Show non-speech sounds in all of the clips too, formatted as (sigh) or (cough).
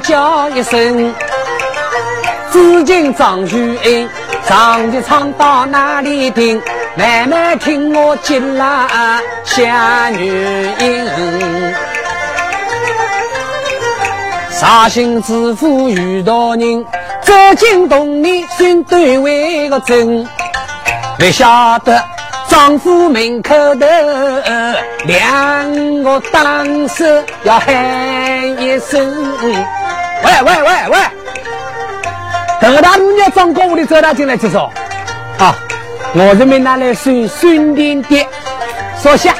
叫一声，紫金张玉英，唱的唱到哪里听？慢慢听我接啦，下女音。绍兴知府遇到人，走进洞里寻对为个真，不晓得丈夫门口的两个当手要喊一声，喂喂喂喂，头大路娘张哥屋里走他进来介绍，啊，我这边拿来孙孙点点，说下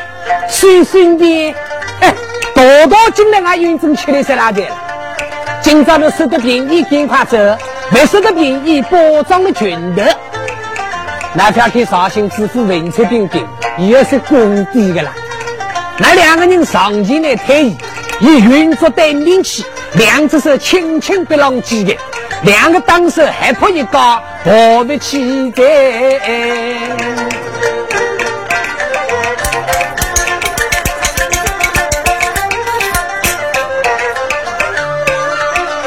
孙孙点，哎，多多进来俺运正吃的是哪点？今朝的收得便宜，赶快走；没收得便宜，包装的拳头。那条给绍兴知府文策彬彬，也是公敌的啦。那两个人上前来推移，以运作带领起，两只手轻轻别浪机的，两个当手还怕一高，抱不起在。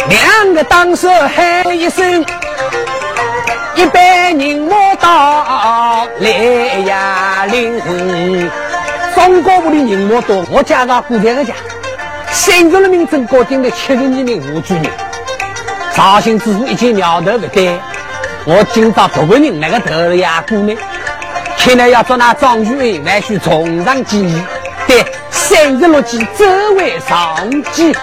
两个当手喊一声，一百人我到来呀领。中国屋里人我多，我家个古代个家，三十六名正高进的七十二名武举人。绍兴知府一见苗头不对，我今朝多个人那个头呀姑呢，看来要做那张举人，还需从上计议，对三十六计走为上计。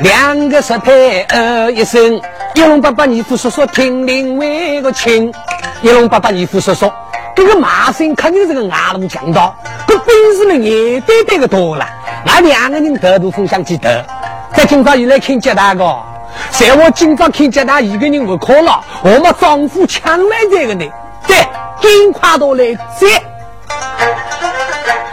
两个石牌呃一声，一龙八八二虎叔叔听令为个亲，一龙八八二虎叔叔，这个马声肯定是个牙路强盗，这本事呢也对对个多了。那两个人头都分享几头，在今朝又来看接待个，在我今朝看接待一个人不可了，我们丈夫抢来这个呢，对，尽快到来接。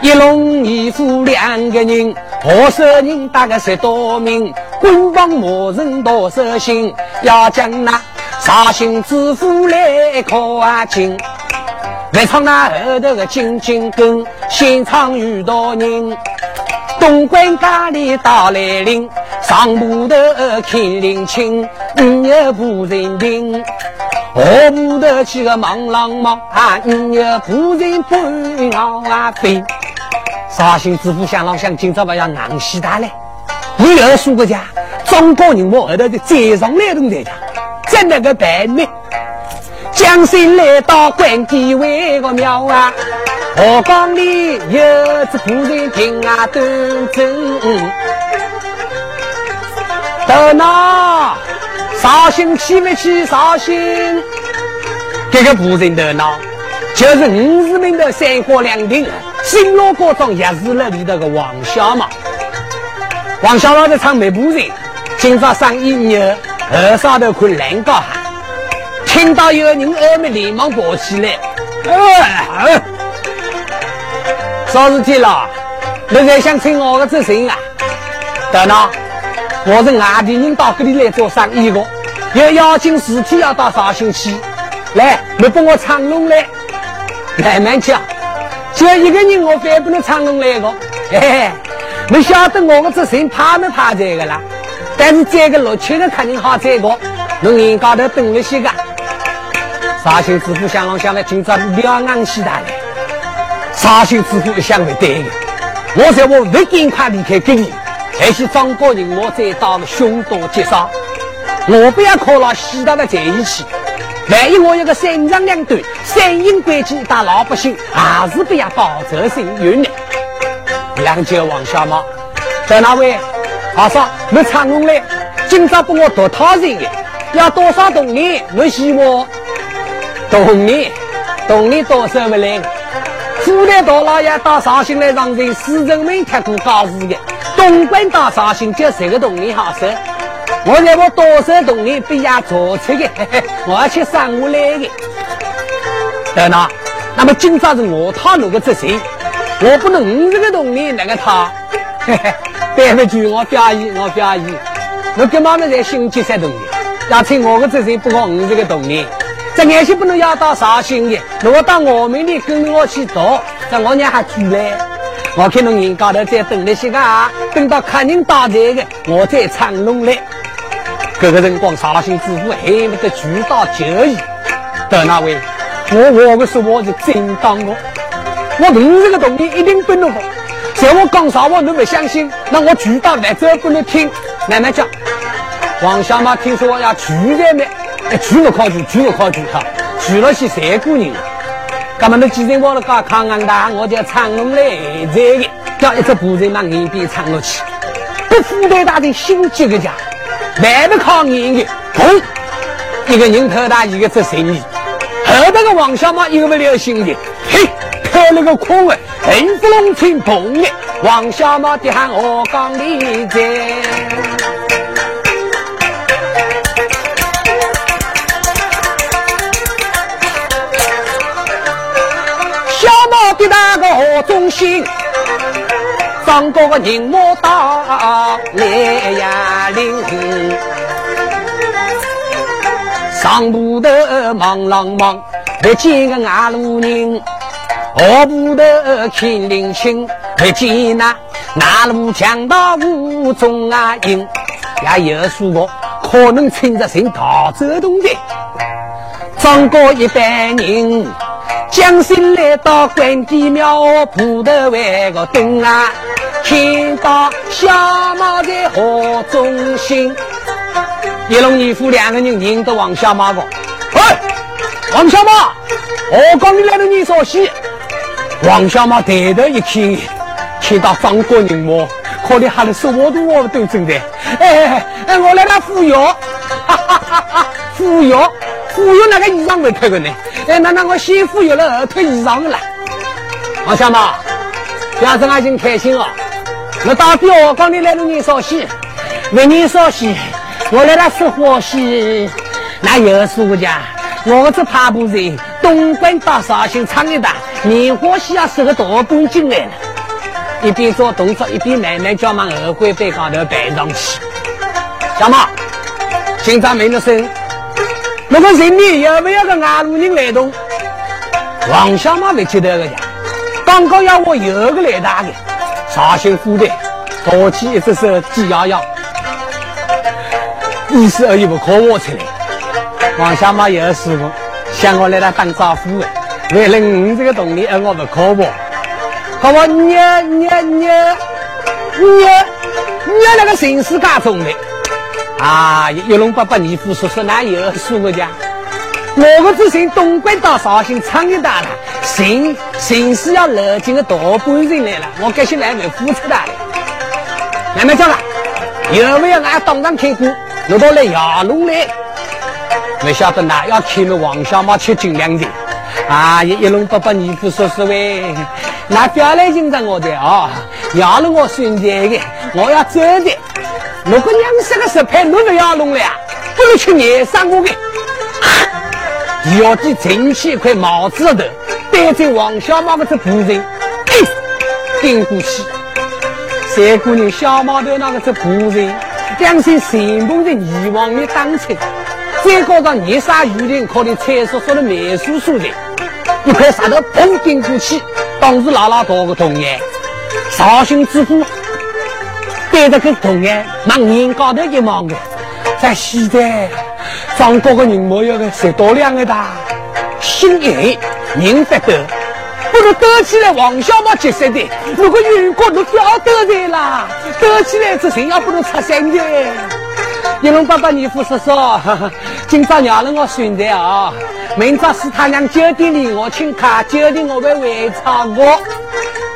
一龙一虎两个人，何少人大概十多名，官方莫人多少心，要将那绍兴知府来靠近。来唱那后头个金金根，现场遇到人，东关家里到来临，上铺头看林清，你有仆人听，下铺头去个忙郎忙，你有仆人奔啊飞。绍兴知府想老想，今朝不要硬西他嘞！你又说个家，中国人我后头的再上来都在家，在那个办呢？江心来到关帝为个庙啊，河江里有只仆人听啊端正。到那绍兴去不去？绍兴这个仆人头脑，就是五十名的三国两鼎。新罗国中也是那里头个王小毛，王小毛在唱梅布人，今朝上一年二上头看蓝高喊，听到有人耳鸣，连忙跑起来，哎，啥事体了？你在想请我的这谁啊？等等，我是外地人到这里来做生意的，有邀请事体要到绍兴去，来，你帮我唱龙来，慢慢讲。就一个人，我反不能唱龙来个。嘿嘿，没晓得我的这人怕没怕这个啦？但是这个六七个肯定好这个，侬眼高头等了些个。绍兴知府想啷想来，今朝两岸西大来。绍兴知府一想不对的，我在我不尽快离开这里，还是张国人我再到了凶多吉少，我不要靠了西大的在一起。万一我有个三长两短、三阴关节打老百姓，还是不要保责声誉呢？两个王小毛，在哪位？阿嫂，你唱龙来，今朝帮我多讨人的，要多少铜钱？我希望铜钱，铜钱多少不来？古代大老爷到绍兴来上任，市人民贴过告示的，东莞到绍兴就十个铜钱好收。我在我多少铜钱被压做出的，(laughs) 我要去上下来的。等等，那么今朝是我讨那个责任，我不能五十个铜钱那个讨。对不起，我表演，我表演。我干嘛呢？在新结三铜钱，要请我的责任不过五十个铜钱。这眼些不能要到绍兴的，如果到我们的跟我去读，这我娘还住嘞。我看侬人高头再等那些个，等到客人到齐的，我再唱龙来。这个辰光，绍兴知府恨不得举刀就义。得那位，我我的说话是真当的，我明这个东西一定不能放。在我讲啥话，侬不相信？那我举刀来这不能听。慢慢讲。王小马听说要娶的呢，哎，娶不靠娶，娶不靠娶哈，娶了些三姑娘。那么，那既然我了搞康安大，我就唱龙来这个，叫一只仆人往岸边唱落去。不负担大人心急的家，万不靠眼的，砰！一个人头大，一个做生意。后头个王小马又不了心的，嘿，开了个空位，横不龙青碰的，王小马的喊我讲里在。的那个何忠心，张哥个人马到来呀岭，上步头忙啷忙，不见个外路人；下步头看林青，不见那外路强盗无踪啊影。也有说过，可能趁着人逃走动的，张哥一般人。将心来到关帝庙，铺头为个灯啊，看到小马在河中心，一龙一虎两个人认得王小马个。喂，王小马，我讲你来了，你说戏。王小马抬头一看，看到张国人么？可能喊的说话都我都真的。哎哎哎，我来了扶摇，哈哈哈哈扶摇，扶摇那个衣裳没脱个呢？哎，那那我先扶摇了，脱衣裳了。王小马，表子俺真开心哦。那到底我刚你来了年少戏，为年少戏，我来了说花戏，那有数家。我这爬步人，东关到绍兴唱一打，棉花戏要收个大半斤来了。一边做动作，一边慢慢叫往二会背高头背上去。小马，今朝没了声。那个人里有没有个外路人来动？王小马没记得个呀？刚刚要我有个来打的，绍兴府的，多起一只手挤摇摇，意思而已不可我出来。王小马有师傅，向我来他当招呼的，为了你这个动力而我不可我。可我捏捏捏捏捏那个形势家中的。啊！一龙八八二夫叔叔哪有说过家？我个只从东关到绍兴唱一大了，行行是要勒进个大半人来了，我这些来没付出的。慢慢讲了，有没有俺当场看过？我到来亚龙来，没晓得哪要开了王小毛吃斤两斤。啊！一龙八八二夫叔叔喂，那不要来欣赏我的啊！要了我孙子的，我要走的。如果娘生个石牌，侬不要弄了？不如去年上我的。要的整起一块帽子头，戴在王小马的这仆人，顶过去。三姑娘小毛头那个这仆人，两身神风的泥王的当车，再加上泥沙雨林靠的菜叔叔的美术素材，一块石头砰顶过去，当时拉拉多个童年，绍兴知府。带着个童眼往人高头一望的，在现在张国的人模样个十多两个大，心一黑，人发抖，不如抖起来王小毛结实的。如果远国都要抖在啦，抖起来这人要不能出声的。一龙爸爸，你父叔叔，(laughs) 今朝娘了我孙子啊，明朝是他娘酒店里我请客，酒店我会会唱歌。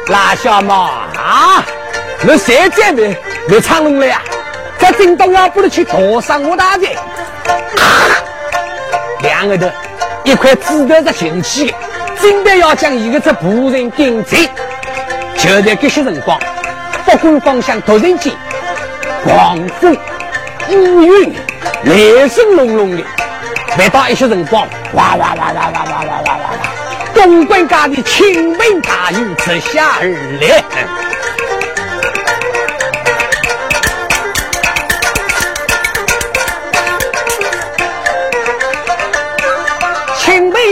那小毛啊，你谁在的？没唱龙了呀！在京东啊，不能去坐上我大姐。(coughs) 两个头一块纸头在进去，准备要将一个这仆人顶罪。就在这些辰光，不管方向突然间，狂风乌云雷声隆隆的。每到一些辰光，哇哇哇哇哇哇哇哇哇哇，东关家的倾盆大雨直下而来。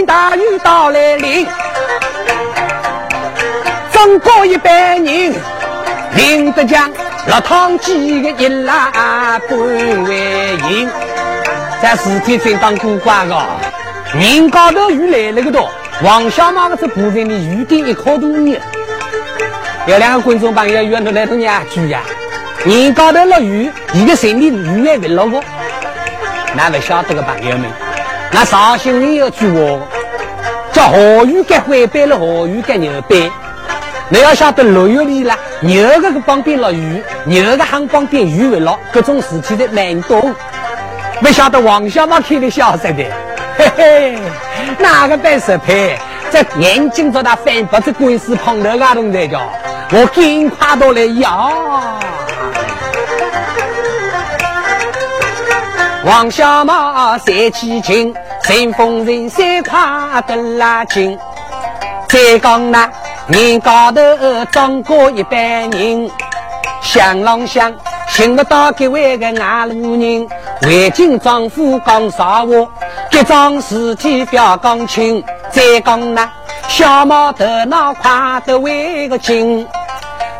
大雨到来临，中国一百人，林德江落汤鸡个一拉半为赢。在事体正当过关个，人高头鱼来了个多，王小马个这部分的鱼顶一颗都没有。有两个观众朋友约着来同伢聚呀，人高头落雨，一个心里鱼也没落过。那不晓得个朋友们，那绍兴人有句话，叫河鱼该回背了，河鱼该牛背。你要晓得六月里啦，牛个个旁边落雨，牛个항旁边鱼会落，各种事体的蛮多。不晓得王小毛开的笑死的，嘿嘿，哪个摆十拍，在眼睛做他翻不子鬼死碰头啊，同在叫，我赶快到来呀！王小马三起劲，乘风人三跨得拉近。再讲那人高头装过一般人，想啷想寻不到各位个外路人，为今丈夫讲啥话？这桩事体表讲清。再讲那小毛头脑快得为个精，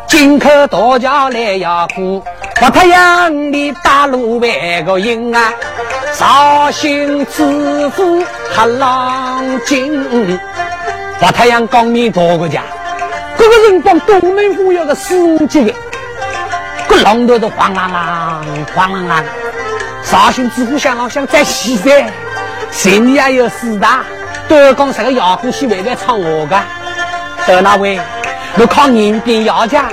进口大桥来压过。不太阳的大路万个赢啊，绍兴知府黑浪精。不太阳光明大个家，这个人帮东门府有个四五级的，个浪头都晃啷啷，晃啷啷。绍兴知府想啷想在西山，心里也有四大，都讲这个牙虎戏为了唱我的，到那位，我靠人兵牙将。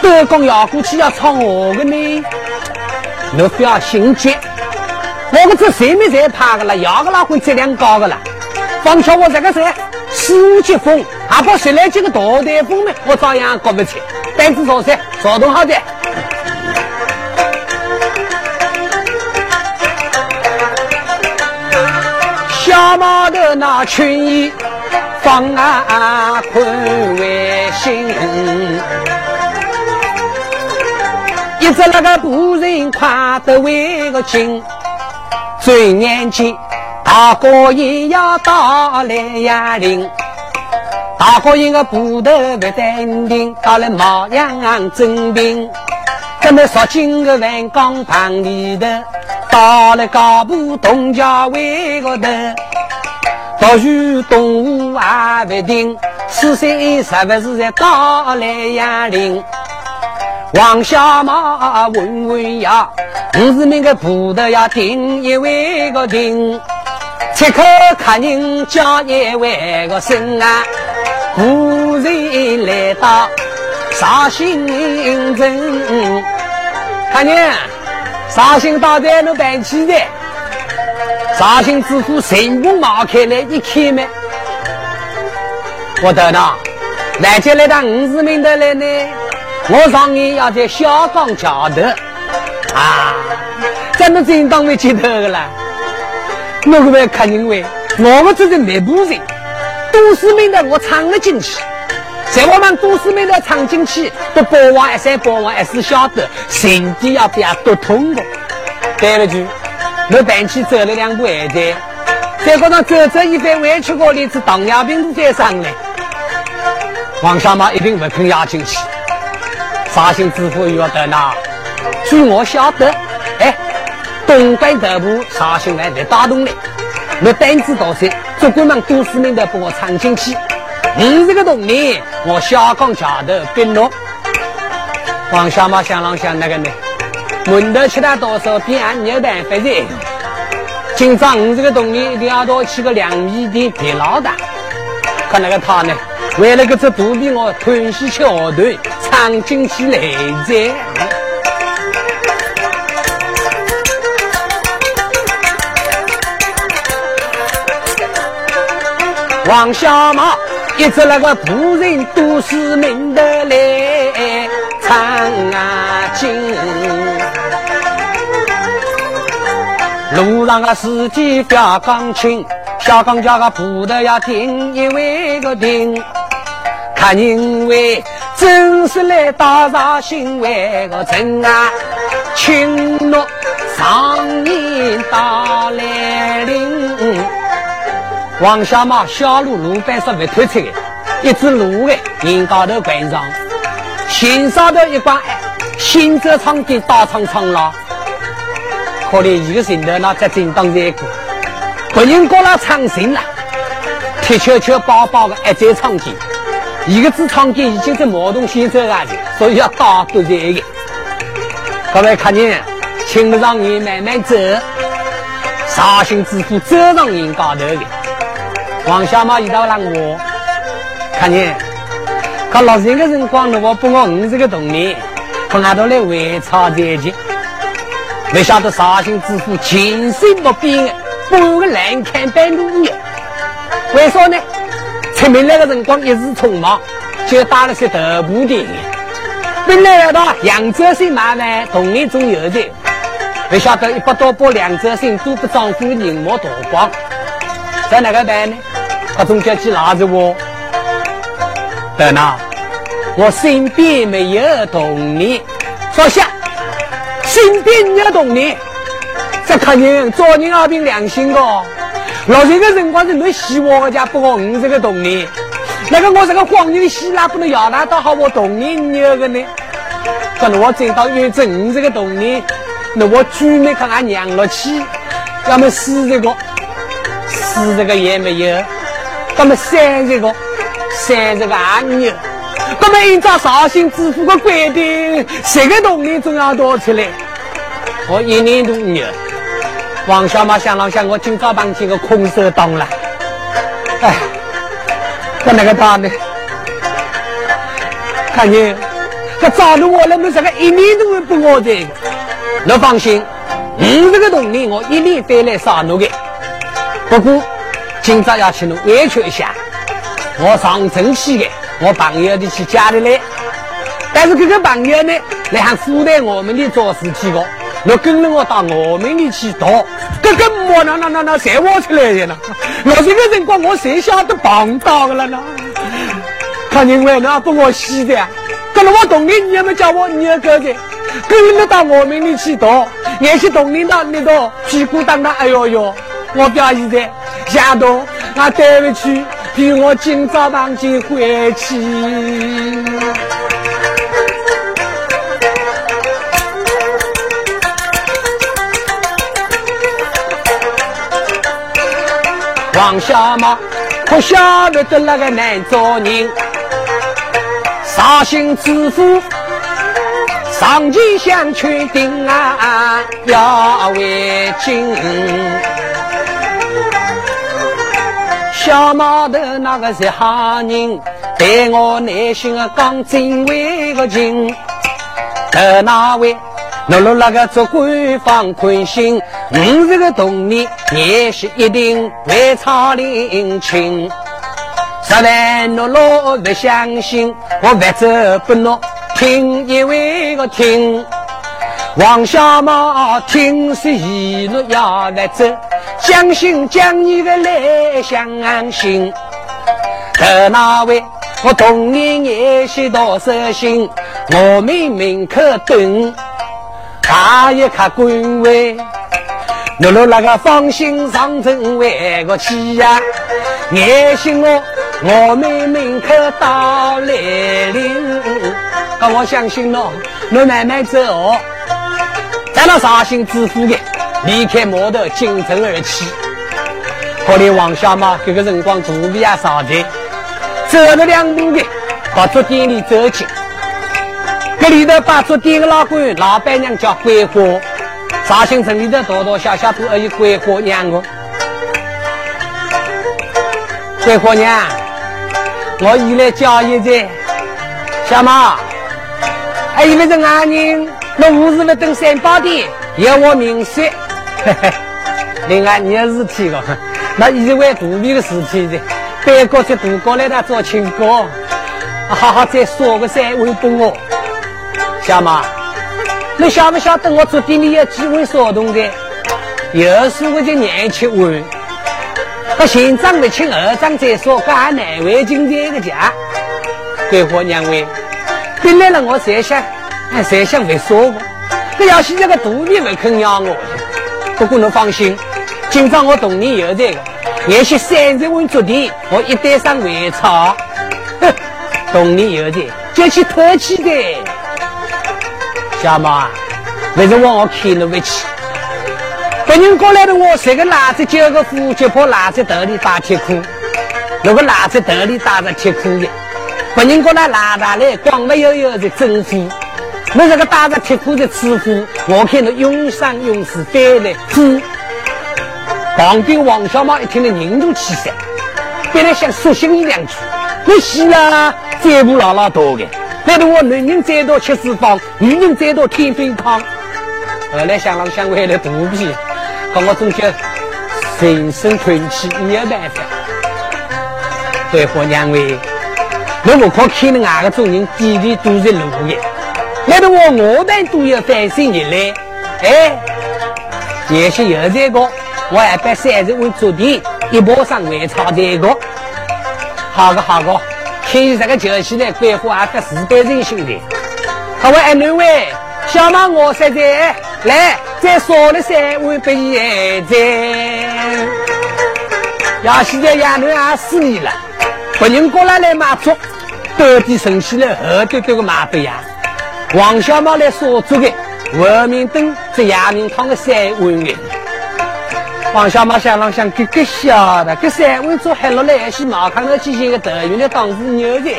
德公要过去要唱我的呢，你不要心急。我个这谁没谁怕的了，要个哪会质量高的了？况且我这个是四五级风，还不十来几个大台风呢，我照样过不去。胆子少噻，少动好的。小马的那群衣，放啊宽为心。一只那个仆人快得为个紧，转眼间大哥也要到来呀临，大哥一个步头不淡定，到了毛阳征兵，跟那说金个万岗旁里头，到了高步东郊为个头，到处动物还不定，四岁是不是在到来呀临？王小马问问呀，五十名个葡萄要订一位个订，吃口客人叫一位个声啊。夫人来到绍兴城，客人，绍兴大寨能办起的，绍兴知府神功冒开来一开门，我得呢，来接来到五十名的来呢。我上年要在小港桥头啊，怎么真当没接头的啦？我可不客人为，我们这是内部人，都市名的我闯了进去，在我们都市名的闯进去，都保王一三保王一四晓得，身体要比较都通的。对了句，我搬起走了两步还在，在高上走走一番弯曲过里，是糖尿病都在上来。王小马一定不肯压进去。绍兴知府又要得那，据我晓得，哎，东北头部绍兴来来打动了，我胆子大些，主管们都市民的把我藏进去。你这个东西，我下岗桥头并落。王小马想啷想那个呢？门头吃了多少遍，没有办法的。今朝你这个东西一定要到去个两米的别老大。看那个他呢，为了个这肚皮，我吞西吃河豚。藏进去来着，王小马一直那个仆人都是明的来藏啊金，路上个司机表钢琴，小钢架个葡萄要停一位个停，看因为。正是来到绍兴为个城啊，青诺上年到来临。王小马小路路板上不推车的，一只芦苇人高头观上，心上头一关，心则苍天大苍苍了。可怜一个人头那在正当这个，不人过了长生了，铁球球包包的还在长间，一个字长间已经在毛东先走下去，所以要打赌这个。各位看见，请不让你慢慢走，杀心之苦走上人高头的。王小马一道让我看见，看老人的人光了，我不我五这个童年，和俺都来围吵在一起。没晓得杀心之苦，情深不变，半个难看半路远。为啥呢？出门那个辰光一时匆忙，就打了些头部的。本来要到扬州县买卖，同年中有的，没晓得一百多把扬州县都不丈夫的人毛脱光，在哪个办呢？他总叫去拉着我。等哪，我身边没有童年，说下，身边没有童年，这看人做人要凭良心的。老这个辰光是没希望的家不我五十个童年。那个我这个黄牛的希腊不能要他倒好我童年有个呢？可能我真到月正这个童年，那我居没看俺娘了去，要么死这个，死这个也没有，那么三十个，三十个阿牛，那么按照绍兴知府的规定，十个同年总要多出来，我一年都牛。王小马想了想，我今早帮几个空手党了，哎。在那个他呢？看你，这找了我了，没这个一年都会不我这个。你放心，五十个动力我一年带来杀侬的。不过今朝要请侬委屈一下，我上城去的，我朋友的去家里来。但是这个朋友呢，来喊负担我们的做事情的。我跟着我到我们里去打，这个么那那那那谁挖出来的呢？我这个辰光我谁晓得碰到了呢？他认为那不我洗的，跟了我同龄，你也没叫我你哥的，跟着到我们里去打，也是同龄到那个屁股当当，哎呦呦，我表现的下头，我对不起，比我今早当进回去。王小马可晓得的那个难做人，绍兴知府上前想劝定啊，要为敬。小毛头那个是好人，对我内心啊讲真话个情，得那位？落落那个做官放宽心，我这个童年也是一定会操领情。实在落落不相信，我不走不诺，听一位个听。王小毛听说一路要来走，将信将你的来相信。可那位我同年也是多伤心，我们门口等。他一看官位，露露那个放心上阵为个起呀，爱心我我们门口到来临，可我相信喏，你慢慢走，咱那绍兴知府的离开码头进城而去。可怜王小马这个辰光肚皮也烧的，走了两步的把桌店里走进。这里头把做店的老板老板娘叫桂花，绍兴城里头大大小小都有桂花娘的。桂花娘，我一来叫一在，小马，还以为是俺人，那五日不等三宝的，有我名说。(laughs) 另外你有事体的，(laughs) 那因为肚皮的事体的，别过去渡过来他做亲哥，好好再说个三位给我。小马，你晓不晓得我昨天里有几位骚动的？有数个叫年七位，他先长得请二长再说，干难为今天个家。桂花娘为，本来了我在想，哎，在想会说过，可要是这个肚皮不肯养我。不过你放心，今朝我同你有这个，也许三十万足地，我一带上围草。哼，冬年有钱，就去偷去的。小毛啊，为什么我看了不起？别人过来的我，十个拉子九个夫，就怕拉在头里打铁裤。如果拉在头里打着铁裤的，别人过来拉大来，光不悠悠的征服。那这个打着铁裤的师傅，我看到永生永世翻来虎。旁边王小毛一听了，凝住气色，本来想说心一两句，你死了，再不老老多的。难道我男人再多吃四方，女人再多添肥糠？后来想了想，为了肚皮。我总觉人生困气没有办法，对何娘为，如果可看到外个众人弟弟都是路的，难道我我们都要翻身而来？哎，也许有这个，我还把三十万做地，一包上为炒这个。好个好个，看这个酒席来规划还个四百人兄弟。他问二位，小马我现在来。再烧了三碗白盐菜，要现在衙门也失礼了。别人过来来买粥，到底生起来后头这个买不呀？王小毛来烧粥的，文明灯在衙门烫个三碗盐。王小毛想了想，这个小的，这三碗粥还落来是马康的机器个头，原来当是牛的，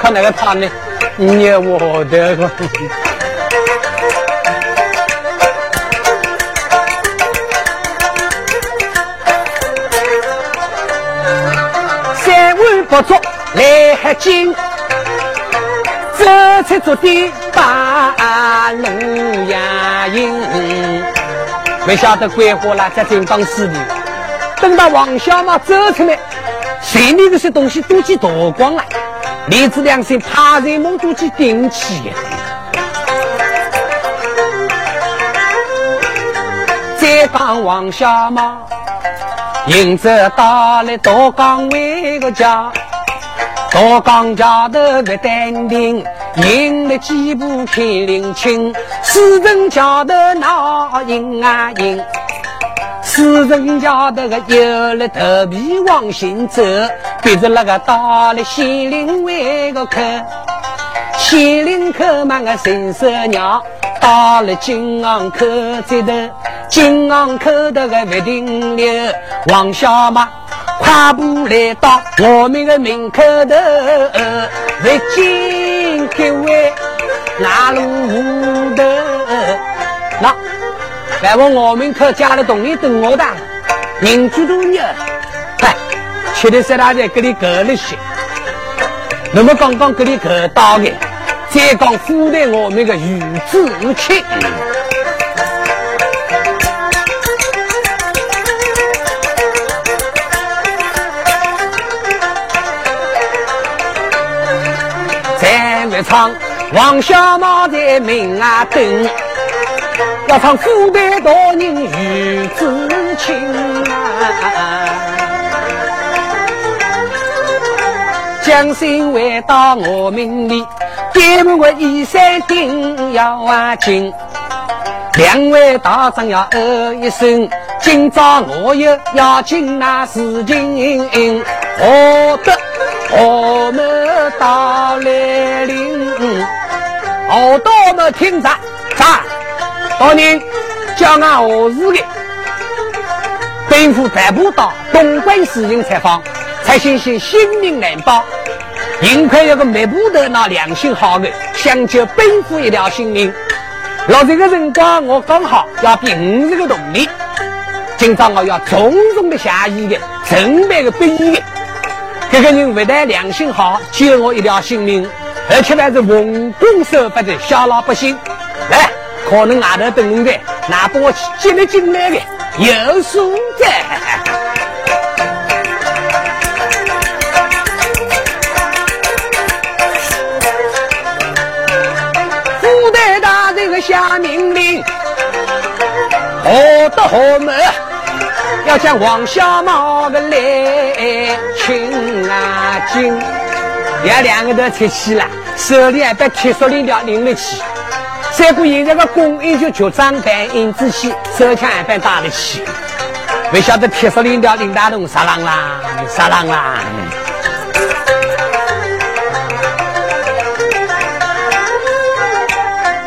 看那个汤呢，牛我的个。不做来还紧，走出做的八路呀营，不晓得鬼火啦在正当时里，等到王小马走出来，心里这些东西都去夺光了，李子良心怕人梦都去顶起。再讲王小马。迎着大来到岗位个家，到岗家头不淡定，迎了几步看灵清，四人家头那迎啊迎，四人家头个有了头皮往前走，逼着那个打来县令为个客，县令客嘛个神手娘，到了金昂口这头。金昂口头个不停留，王小马快步来到我们的门口头，不进各位哪路头？那来往我门口加了东西等我的，人最多牛，嗨，吃的是他在给你搞了些，那么刚刚给你搞到的，再讲附带我们的鱼子唱王小马在门啊等，要唱富代大人与子亲啊。将心回到我门里，爹母我衣衫定要紧。两位大长要哦一声，今朝我有要紧那事情，我的我们到来临，好多们听着，啥？大人叫俺何事的？吩咐大步到东关市营采访，才信息性命难保。幸亏有个卖布头那良心好的，想救本府一条性命。老这个辰光，我刚好要比五十个铜币。今朝我要重重的下意的，成百个本意的。这个人不但良心好，救我一条性命，而且还是奉公守法的小老百姓。来，可能外头等的，那把我接了进来的有数在。副代大人个下命令，好德好么？要将王小毛的来请啊今，伢两个都出去了，手里还把铁索链条拎了起。再过现在个公安就局长办银子去，手枪还办打了起。不晓得铁索链条拎大东啥浪啦，啥浪啦？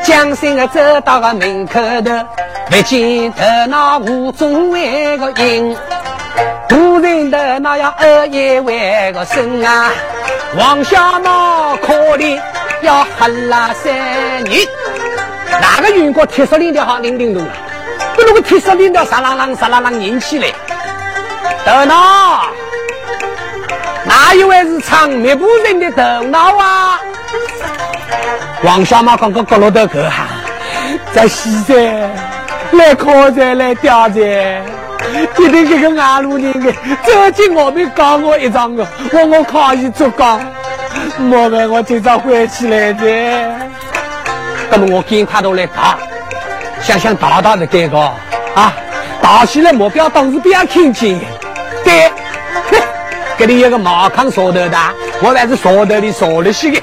江心啊，走到个门口头，不见头脑无中为个影。突然的那样二爷为个生啊，王小毛可怜要喝了三年，哪个云过铁石链条好叮叮咚啊？不如个铁石链条沙啷啷沙啷啷拧起来，头脑，哪一位是长灭部人的头脑啊？王小马刚刚角落头去哈，在西山来靠山来钓山，一定这个安路人的走进我们告我一张的，我我可以做岗，莫问我今朝回起来的。那么我赶快都来打，想想大大的这个啊，打起来目标当时比较看见，对，给你一个马康说头的，我还是说头的说了些的。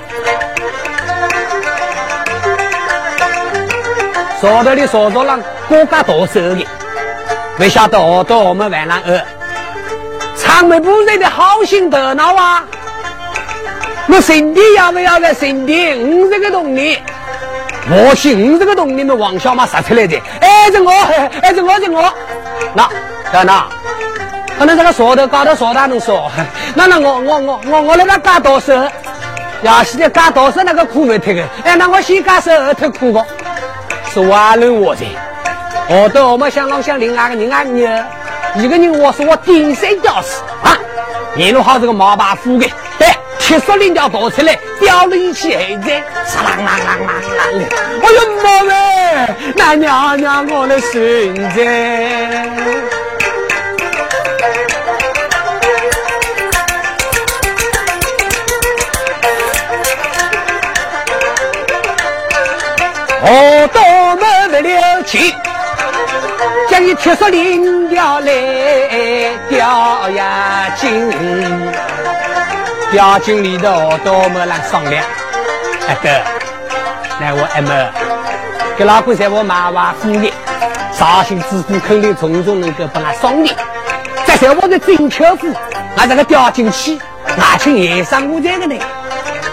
说头的说着让国家剁手的，没晓得好多我们万人二，长眉不人的好心头脑啊！我身体要不要在身体？五这个动力，我信五这个动力，们王小马杀出来的，哎是我，哎是我是我，那在哪？可能这个说头高头说他能说，那那我我我我我来那干多少？要是在干多少那个苦没脱的，哎那我先干手脱苦个。是万人我的，我到我们香港乡另外个人啊呢，一个人我是我顶山吊死啊，沿路好这个毛把虎的，哎，铁索链条倒出来，吊了一起黑子，唰啷啷啷啷啷的，哎呦妈嘞，那娘娘我的孙子。我多么不了情，你铁索链条来吊呀金，吊金里头多么来商量。哎哥，那我阿妹，给老公在我马娃夫的，绍兴知府肯定从中能够帮俺商量。再在我的金秋府，俺这个吊进去，俺请爷上我这个呢，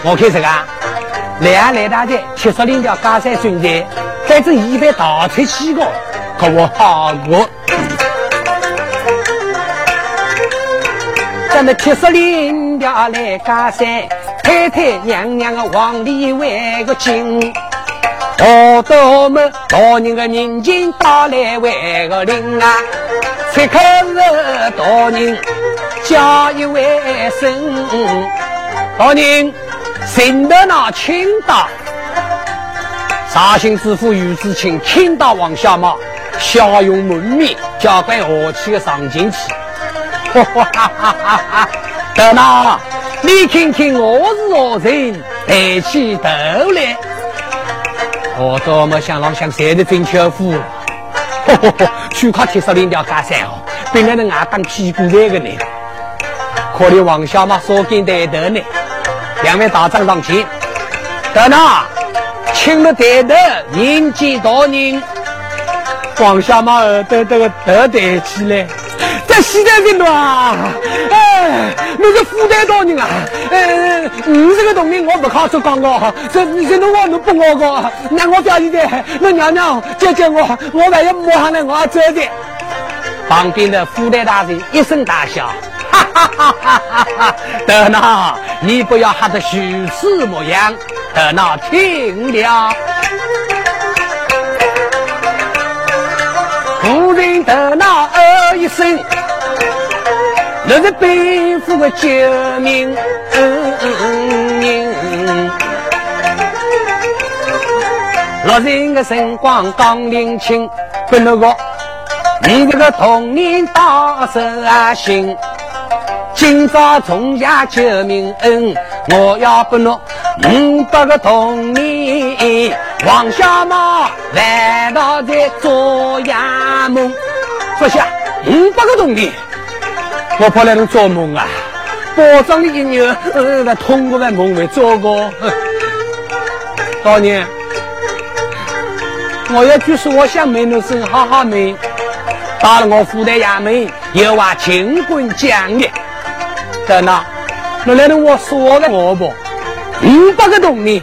我看这个。两来大姐，铁索链条加山存在，反正一番大出气个，可我好过。咱们铁索链条来加山，太太娘娘的往里围个紧，好多我们大人的人情打来围个灵啊，才可是大人家一为生，大人。寻得那青岛，绍兴知府于志清听到王小马笑容满面，交关和气的上进去。哈 (laughs) 哈哈哈哈！得那，你看看我是何人，抬起头来，我多么想老想谁 (laughs) 的真巧夫。哈哈哈！去靠铁石链条干山哦，本来能俺当屁股这个呢，可怜王小马说跟带头呢。两位大将上前，得那，请了抬头，年纪大人，王小马耳朵这个头抬起来，在西在边头啊！哎，你是副队大人啊！哎，你这个东西我不靠做广告，这你这侬我侬不我个，那我表弟的，那娘娘接接我，我万一摸上来我要走的。旁边的副队大人一声大笑。哈哈哈！哈哈！得那，你不要吓得如此模样。得那，听了。得那哦一声，那是背负的救命人。落人的辰光刚年轻，不那个，你这个童年到手啊心。今朝重下救命恩，我要不诺五百个童年。王小毛难道在做哑梦？不下五百个童年，我怕来能做梦啊！保障你一年呃，通过的梦会做过。(laughs) 大年，我要就说我想美的是好好美，到了我府的衙门，又话清官讲的。在哪？那来头我说了我不五百个童年，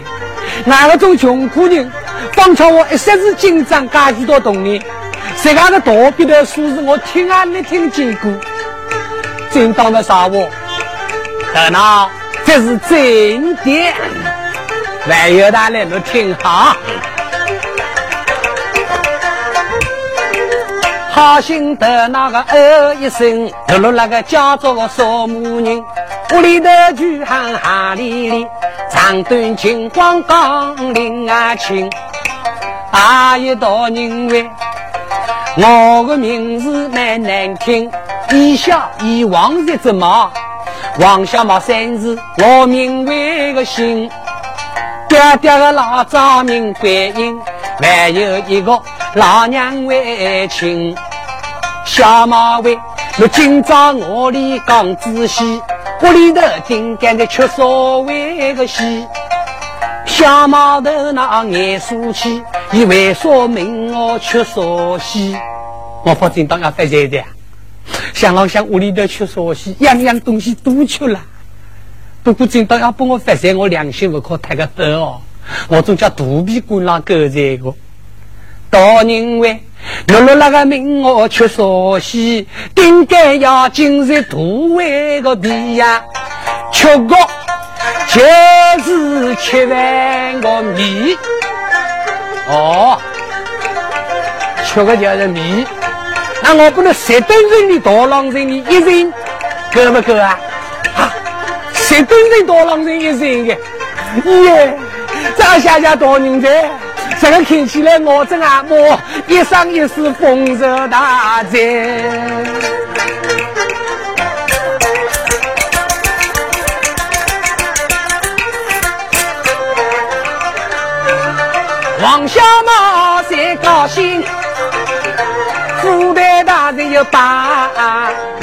哪个种穷苦人方巧我一时是紧张，加许多动力。这家的躲避的数字，我听啊没听见过。真当的啥话？得那这是真的。万有大来，都听好。好心的那个哦一声，投入那个家着个扫墓人，屋里头就喊哈里里，长短金光刚领啊亲，大一道人为。我的名字蛮难听，以下以往日之马，王小马三字，我名为个姓。爹爹的老早名观音，还有一个老娘为亲。小马喂，我今朝我里刚仔细，屋里头顶干的吃所谓个戏。小毛头那眼梳起，以为说明我吃烧西，我不正当要发财的，想老想屋里头吃烧西，样样东西都吃了。不过正当要帮我发财，我良心不可太个分哦，我总叫肚皮滚浪狗这个。大人为落了那个命，我吃烧西，顶该要今日多为个皮呀，吃个。就是七万个米哦，吃个就是米，那我不能十吨人的大郎人的一人够不够啊？啊，十吨人大郎人一人的，耶！张下下大人在，这个看起来我真阿嬷一生一世丰收大财。王小毛最高兴，副队大人有八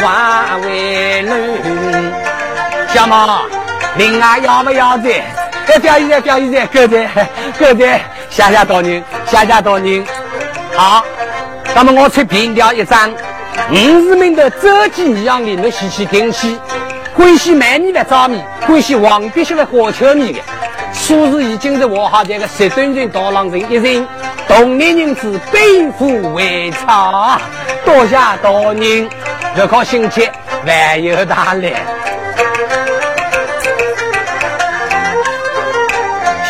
万为人。小毛，另外要不要在？哎，表现在，表现在，够在，(laughs) 够在。谢谢大人，谢谢大人。好，那么我出凭条一张，五十名的周记一样的，侬细细听起。欢喜满米的糙米，欢喜黄必须的火球米的。数字已经是画好这个十吨人刀郎人一人，同年人子背负为差，多谢大人，若靠心切，万有大量。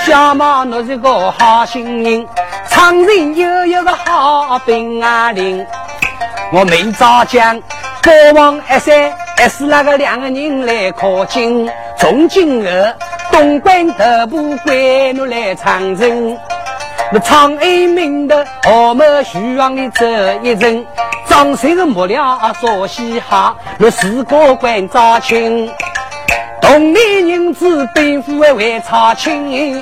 小马我是个好心人，苍人又有个好兵啊令，我明早讲，国王一三，还是那个两个人来靠近，从今后。东关特步归奴来长征，那长安名的豪门徐王的这一阵，张谁的幕僚说嘻哈，那四个官扎亲，东里人子背负为朝亲，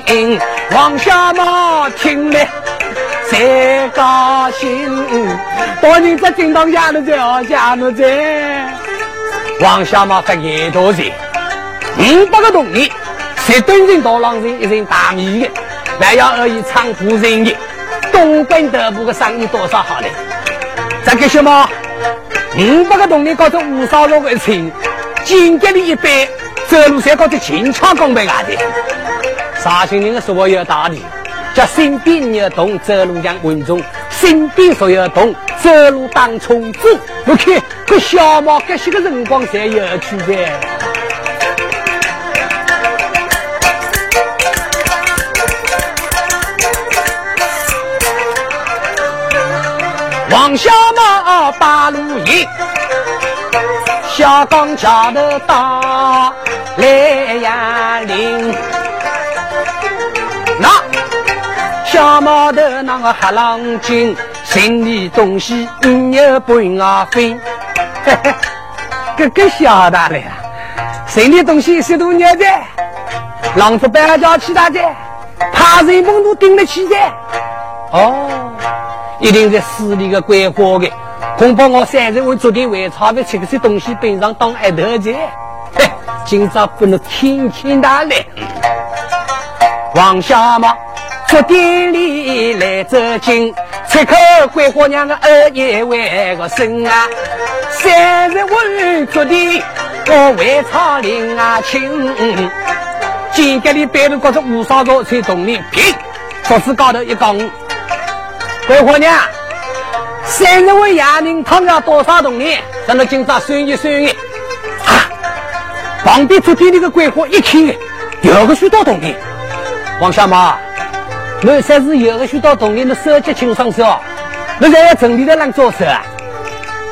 王小马听了才高兴，大人在惊堂下了在，下了在，王小马发言多钱，五百个东里。十吨人大郎人，一人大米的，还要而已仓库人的，东关德部的生意多少好嘞？这个什么？五百个铜里搞成五少六个钱，金格的一百，走路才搞成轻巧工白牙的。绍兴人的说话要大的，叫身边要动，走路像稳重；身边说要动，走路当冲子。我看这小猫这些个辰光才有趣的。王小马八路营，小刚桥头打来呀铃。那小毛头那个黑狼精，心里东西五有半啊飞。嘿嘿，这个小大了呀，心里东西十多年的，狼子白叫起大的，怕人猛都顶得起的。哦。一定在市里个规划的，恐怕我三日会昨天为差的吃这些东西本上当挨头去。嘿，今朝不能天天打来。王小毛昨天里来走近，出口桂花娘的二爷为个生啊。三日会昨天我为差领啊亲，今个里背着各种五少个在洞里拼。桌子高头一讲，桂花娘，三十位衙门汤要多少铜钱？咱们今朝算一算一。旁边坐的那个桂花一看，有个许多铜钱。王小妈，你说是有个许多铜钱，你手脚清爽些。你在要整理的人做事啊？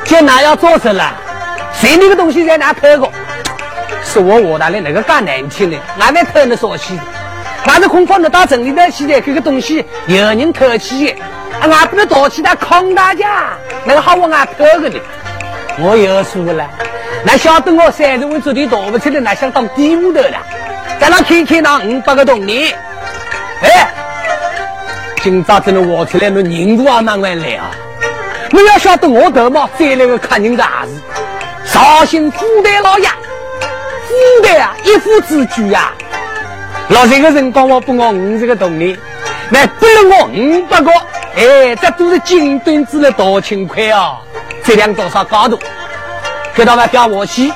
就哪要做事了？谁那个东西在哪偷过？是我我大人那个干难听的，俺在偷那啥西？俺是空放的到城里头去的，这个东西有人偷去，俺不能盗起他空大家，那个好我俺偷个的。我有数了，那晓得我三十位做的盗不起来，那想当第五头了。咱俩看看那五百个铜钿，哎，今朝真的挖出来，那人都啊蛮完来啊！你要晓得我头毛，再来个客人大事，绍兴虎代老爷，虎代啊，一夫之举呀。老这个人帮我不我五十个铜钿，那不了我五百个，哎，这都是金墩子的大轻块啊！质量多少高度？给他们表我去，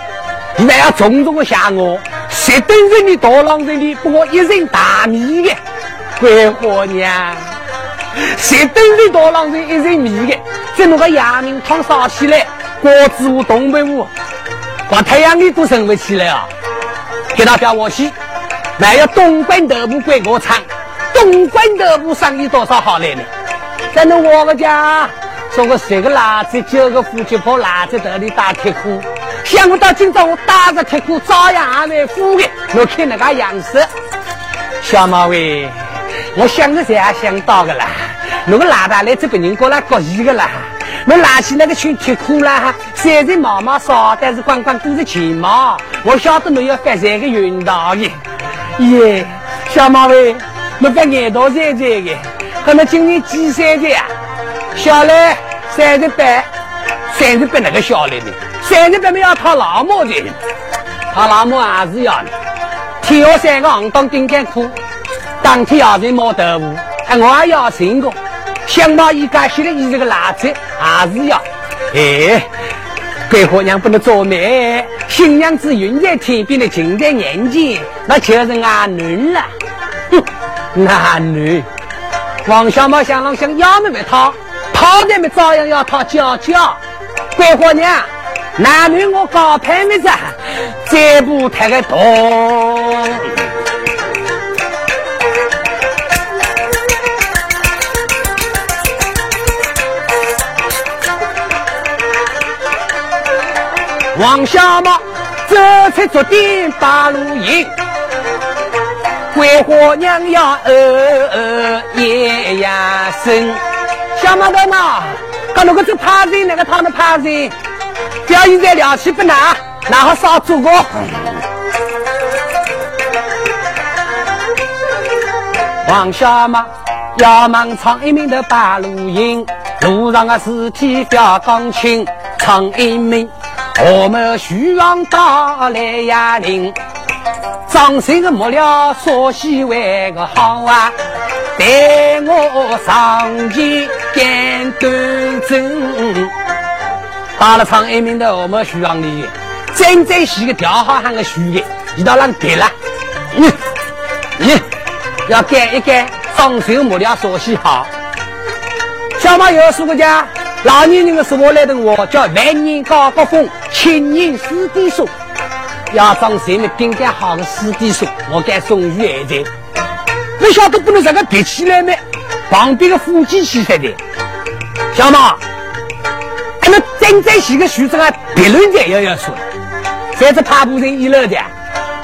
你们要重重的下我，十吨人的大浪人的，不我一人大米的，桂花娘，十吨的大浪人一人米的，这那个阳明汤烧起来，果子屋、东北屋，把太阳里都升不起来啊！给他表我去。还要东关豆腐归我厂，东关豆腐生意多少好来呢？在那我个家，说个十个垃圾，九个夫妻婆辣子头里打铁库，想不到今朝我打着铁库照样还没富的。我看那个样式，小马喂，我想着才想到的啦。那个老大来这边人过来过意的啦，我拿起那个小铁库啦，虽然毛毛少，但是光光都是钱毛。我晓得你要发财个运道的。耶，小马尾，我在眼道在这个，可能今年几岁的呀？小嘞，三十八，三十八那个小嘞呢？三十八没要套老母的，套老母还是要的。天下三个行当顶干苦，当天要人毛豆腐，哎，我也要成功。想毛一家写的一这个垃圾，还是要。哎，桂花娘不能做媒。新娘子云在天边的，近在眼前，那就是阿女了。哼，男女，王小毛想啷想要么没讨，讨的没照样要讨娇娇。桂花娘，男女我高攀没子，再不抬个头。王小毛走出竹店把路迎，桂花娘要呃呃夜呀声。小毛头嘛，看那个是怕人，那个他们怕人，表现在了气不难，然后少做个。王小毛要忙唱一名的把路迎，路上的尸体表钢琴唱一名。我们徐王到来呀，领张三个木料说喜为个好啊，带我上前干端正。到了长安门的我们徐王里，真正是个调好汉个徐的，一道让给了。你你要干一干，张三木料说喜好。小马有数个家，老年人的说话来等我，叫万年高高峰。青年师弟说：“要张谁们顶干好的师弟说，我该送于儿子。不晓得不能这个叠起来呢？旁边的夫妻去才的。小马，俺们真正洗个徐子啊，别人家要要说。这是爬步人一楼的，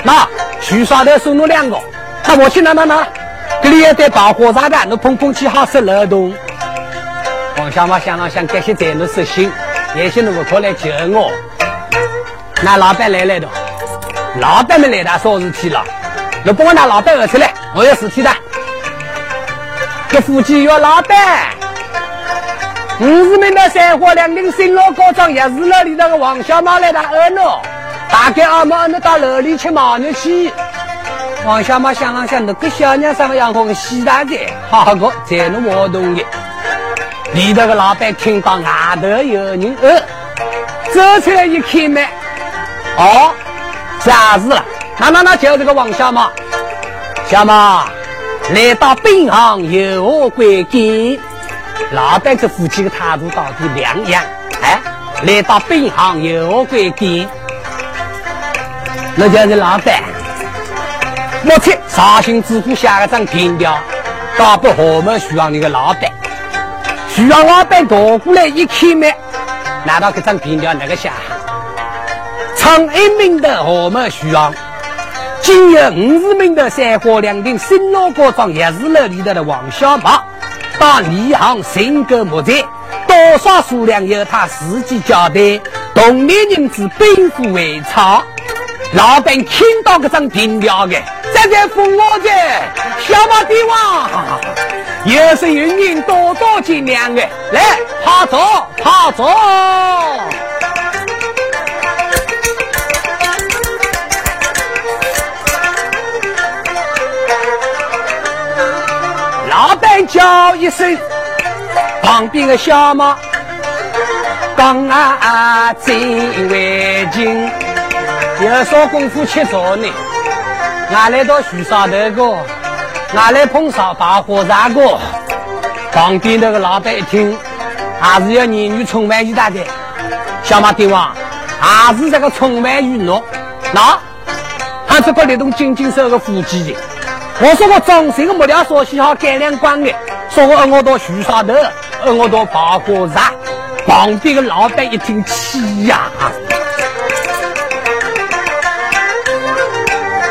那徐少的送我两个，那我去拿拿拿，这里要带爆火炸弹，那碰碰起好是漏洞。王小马想了想，感谢在那实行，也许你不可来救我。”那老板来来的，老板没来，他啥事体了？你帮我拿老板儿出来，我有事体的。这夫妻约老板，五十名的三花两人新老高装，也是那里头个王小毛来的儿呢。大概阿妈那到楼里吃毛肉去。王小毛想了想，那个小娘什么样个西大姐，好个在那活动的。里头个老板听到外头有人呃，走出来一看嘛。哦，啥子了？那那那就这个王小马，小马，来到本行有何贵干？老板这夫妻的态度到底两样？哎，来到本行有何贵干？那就是老板。目前绍兴知府下了张凭条，告不何某徐阳那个老板。徐阳老板夺过来一看嘛，拿到这张凭条那个下？唱一名的何某徐阳。今有五十名的三花两亭新老高庄也是那里头的王小宝，到里行申购木材，多少数量由他自己交代。同年人子奔赴为草，老板听到这张凭条的，站在封我的小马帝王，又是有人多多见谅的，来，趴坐，趴坐。叫一声，旁边的小马刚啊真为劲，有啥功夫吃早呢？俺来到树上头个，俺来碰上把火柴个。旁边那个老板一听，还是要男女充满于大的。小马帝王，还是这个充满于侬。那，他这个那种紧紧手的夫妻的。我说我装修个木料烧洗好改良光的，说我我到树上头，我到拔火柴。旁边的老板一听气呀！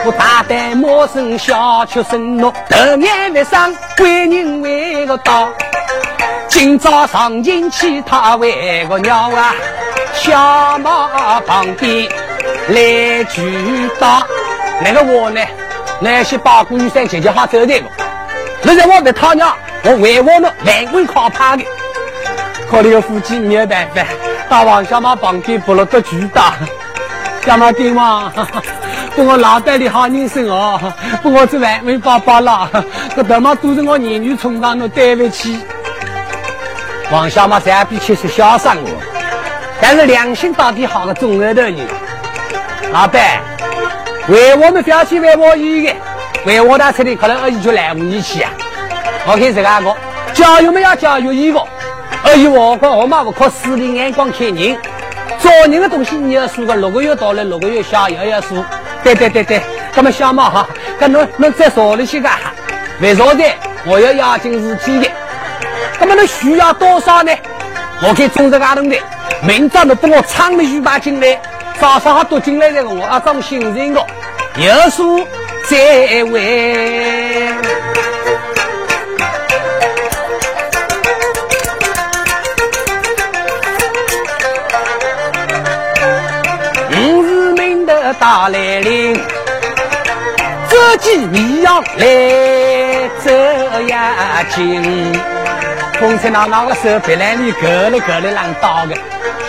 我大胆陌生小出声诺，头眼未上为人为个道。今朝上京去他为个鸟啊，小马旁边来举刀，那个我呢？那些八股雨伞姐姐好走的个，那在我的他娘，我为我呢来回靠怕的，可怜夫妻没有办法，大王小马旁边不落个巨大，小马爹王，给我 (laughs) 老板的好人生哦，给我这万位爸爸了，这他妈都是我儿女充当的对不起。王小马三比七是小三我，但是良心到底好个中二的人，老板。为我们表现为我一个，为我打车的可能而已就来不及去啊！我看这个个教育们要教育一个，而且我讲我妈不靠势力眼光看人，做人的东西你要数个六个月到了六个月下也要数。对对对对，那么小马哈，那侬侬再少了些个，为啥的？我要押金事体的，那么侬需要多少呢？我可以种这个阿东的，明早你帮我唱了一把进来，早上好读进来这个我要装新人的。有书在位，五十名的大来临，这几米样来这呀近，风吹那那个手别来你隔了隔了浪刀的，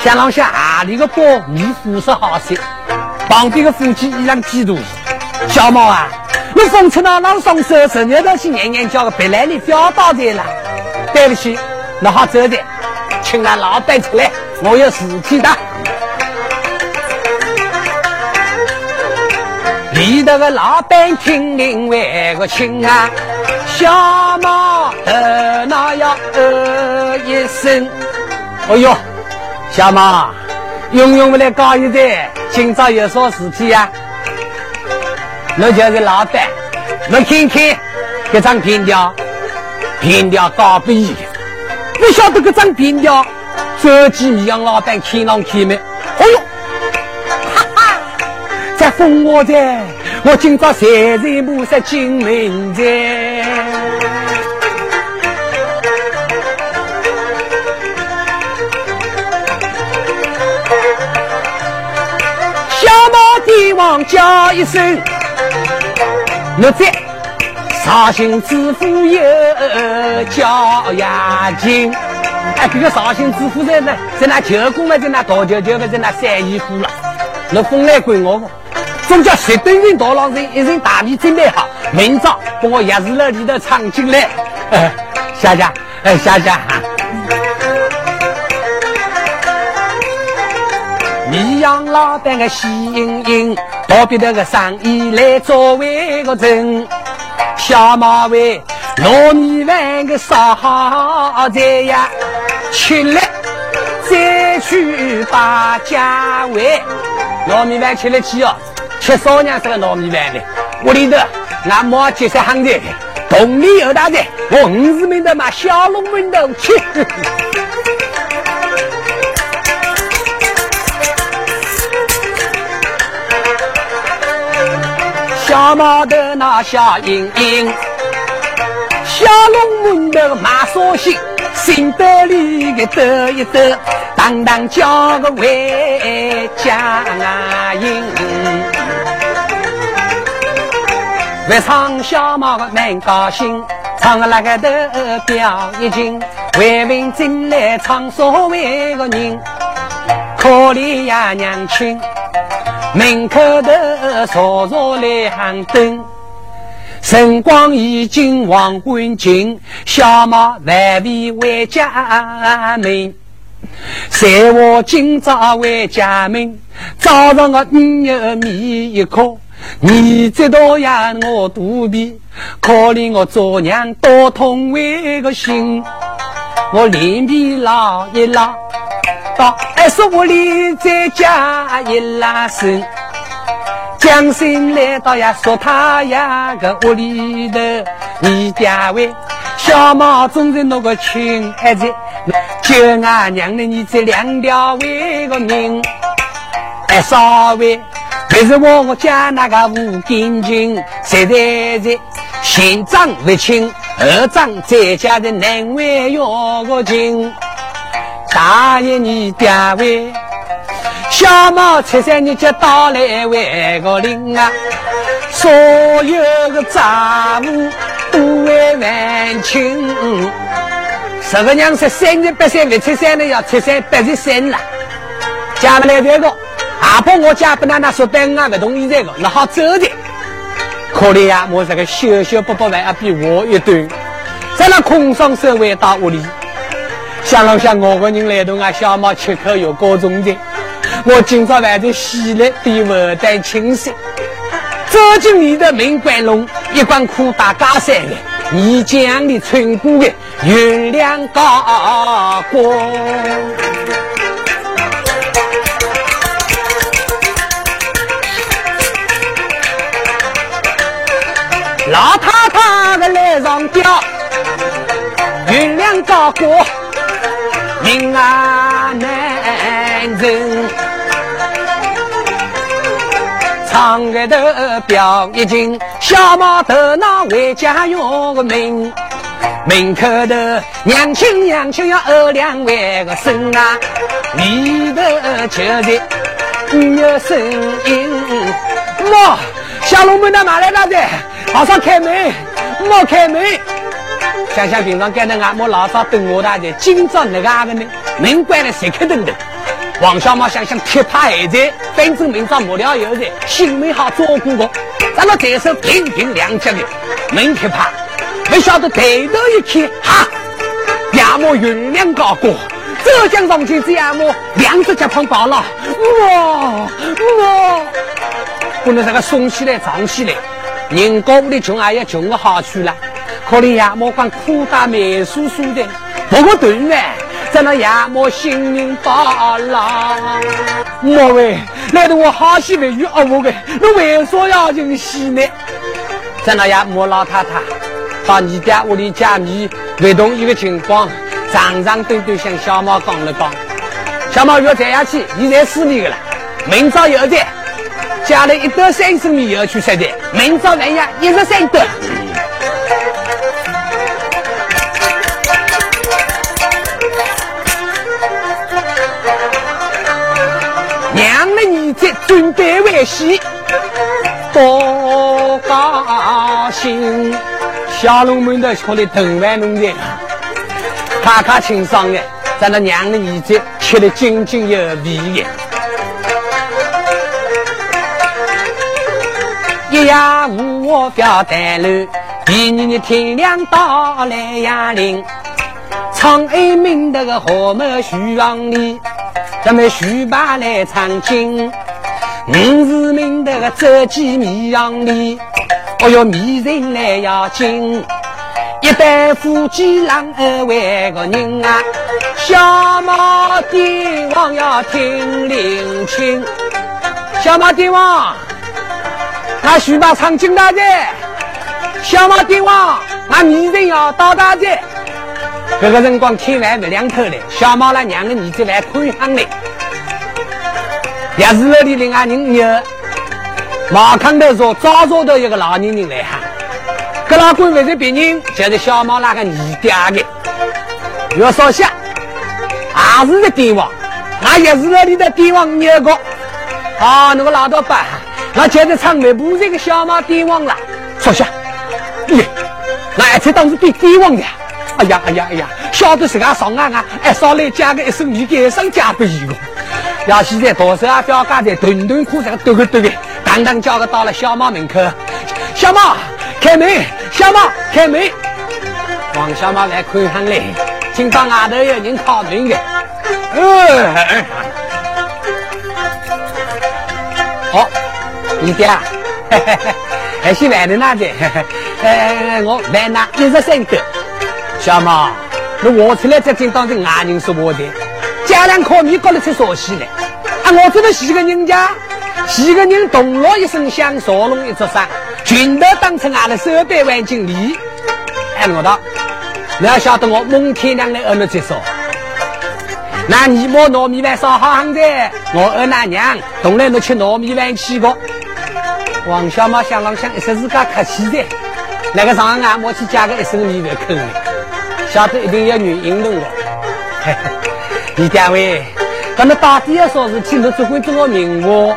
想让下阿里个包你肤色好些，旁边的夫妻一样嫉妒。小猫啊，你风车那那双手十年都是年年叫个别来你飙到的了。对不起，那好走的，请俺老板出来，我有事体的。里头个老板听令为个亲啊，小猫呃那要呃一声，哎呦，小猫，用用不来搞一点，今朝有啥事体呀？那就是老板，我看看这张凭条，凭条高不一，不晓得这张凭条，这几米让老板看上看没？哎呦，哈哈，在封我在，我今朝财神菩萨进门在，小马帝王叫一声。我在绍兴知府有叫押金，哎，这个绍兴知府在那，在那舅公嘛，在那大舅舅，在那晒衣服了。那风来管我，总叫十吨人大老人，一人大米准备好，明早把我钥匙楼里头藏进来。下家，哎，下家，你养老板个喜盈盈。到别的个生意来作为个人，小马尾糯米饭个烧好在呀，吃了再去把家喂。糯米饭吃了几哦，吃少娘这个糯米饭的，屋里头俺妈接些行的，同里有大的，我五十名的嘛小龙门头去。小毛头那小英英，小龙门头马绍兴，心得里个得一得，当当叫个回家营。为唱小毛个蛮高兴，唱个那个的表一斤，为民进来唱所谓个人，可怜呀娘亲。门口的坐着来行灯，晨光已经黄昏尽，小马万未回家门。谁我今朝回家门，早上我五有米一颗，你知道呀？我肚皮，可怜我做娘多痛为个心，我脸皮拉一老拉。二十五里再加一拉绳，将心来到呀，说他呀个屋里头，你爹为小猫总是那个亲儿子，就俺娘的你这两条为个命，哎，稍微还是我我家那个吴金军，实在是县长不亲，二长在家的难为要个亲。大爷，你爹位，小毛七三你就到来为个领啊！所有的杂物都为万清。十个娘说三日八三不吃三的要吃三八日三了。家不来这个，阿婆我家不拿那说等啊不同意这个，那好走的。可怜呀，我这个小小不不饭啊，比我一顿，在那空上手回到屋里。想了想，我个人来动啊，小猫吃口有各种的。我今朝还在洗了对不带清洗，走进你的门关笼，一关裤打加三个，你讲的春姑的月亮高光，老太太的来上吊，月亮高过。命啊难忍，长个头表一斤，小毛头脑回家用个命。门口头娘亲娘亲要二两万个身啊，里头就是有声音。妈，小龙门的马来大的，马上开门，莫开门。想想平常干的俺们老早等我大的，今朝那个阿个呢？门关了谁开灯的？王小毛想想铁怕还在，反正明朝末了有人，性命好照顾我。咱们这手平平两脚的门铁怕，不晓得抬头一看，哈，亚莫云亮高过，浙江重庆这亚莫两只脚碰到了，哇哇！不能这个松起来藏起来，人家屋里穷也要穷个好处了。可怜呀，莫管苦大美叔叔的，不过对面在那呀，莫性命罢了。莫喂来的我好喜欢与二五个，你为啥要进戏呢？在那呀，莫老太太到你家屋里解密，为同一个情况，长长短短向小猫讲了讲。小猫要再下去，你在死里个了。明朝有的，家里一斗三十米要去吃的，明朝晚呀一日三斗。准备为喜，多高兴！小龙门的可里藤丸弄的，卡卡清爽的，在那娘的儿子吃的津津有味的。一夜无我表单楼，第二日天亮到来呀林，长安门的个何某徐王里，咱们徐爸来唱经。五是名的个走进迷阳里，哦哟，迷人来要紧，一代夫妻郎二万个人啊，小马帝王要听令亲，小马帝王，那徐把唱金大姐，小马帝王，那迷人要到大姐。这个辰光天还没亮透嘞，小猫那两个儿子来看香嘞。也是那里另外人有，马康头说早早的一个老年人来喊，格老官不是别人，就是小猫那个儿爹的。要说下，还是个帝王，俺也是那里的帝王约过。啊，那个老多板，那接着唱没不这个小马帝王了。说下，耶，那一才当是比帝王的。哎呀哎呀哎呀，晓得自家上岸啊，哎，上来加个一声你给上加不一个。要现在多少啊，表家在顿顿哭这个抖个抖个，当当叫个到了小猫门口，小猫开门，小猫开门。王小猫来看看嘞，听到外头有人敲门的。嗯，好，你爹，嘿嘿嘿还是外头那的，哎，我外那一十三个。小猫，那我出来这进当成外人说我的，家两口米搞得出烧西来。啊，我这个是个人家，是个人咚了一声响，烧龙一只山，全都当成俺的手背万斤里。哎，我道，你要晓得我蒙天娘来二你接说，那你摸糯米饭烧好行的，我二奶娘从来没吃糯米饭去过。王小猫想了想，一说自家客气的，那个上俺我去加个一升米饭坑晓得一定要女引动我，你单位，那那到底要说事情，你只会做我名话。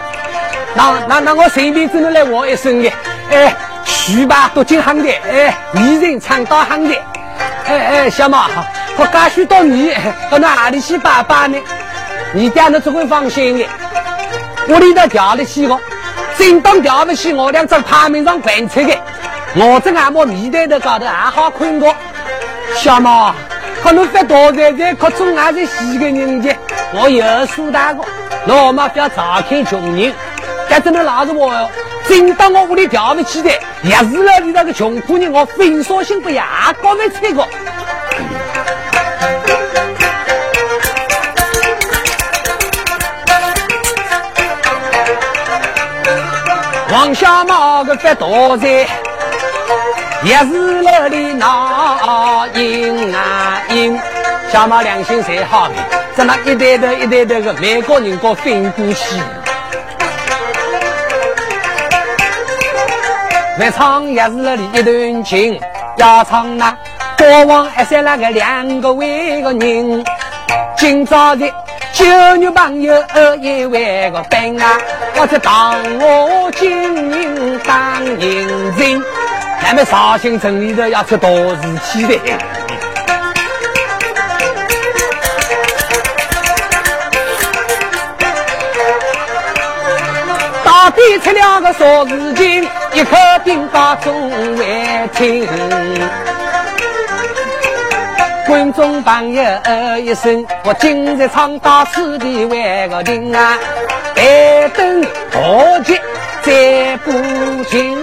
那那那我随便只能来话一声的，哎，去吧，多进行的，哎，艺人唱到行的，哎哎，小马，我刚许到你，到哪里去拜拜呢？你家那只会放心的，屋里头调得起我，真当调不起我，两张牌面上饭菜的，我这俺们米袋的高头还好困觉。小猫，可能发大财财，可总还是死个人家。我有数大个，老妈不要查看穷人，但真的拉着我，真当我屋里调不起的，也是了你那个穷苦人，我分说心不牙膏没吃过。王小猫个发大财。也是那里闹阴啊阴，小猫良心才好的，在那一代代一代代的美国人过分过去。来唱也是那里一段情，要唱那国王还是那个两个位个人，今朝的九女朋友一万个兵啊，我这当我金银当银人。咱们绍兴城里头要出大事体的，到底出了个啥事情？一口兵把众位听，观众朋友一声，我今日唱到此地为个听啊，待等大捷再不进。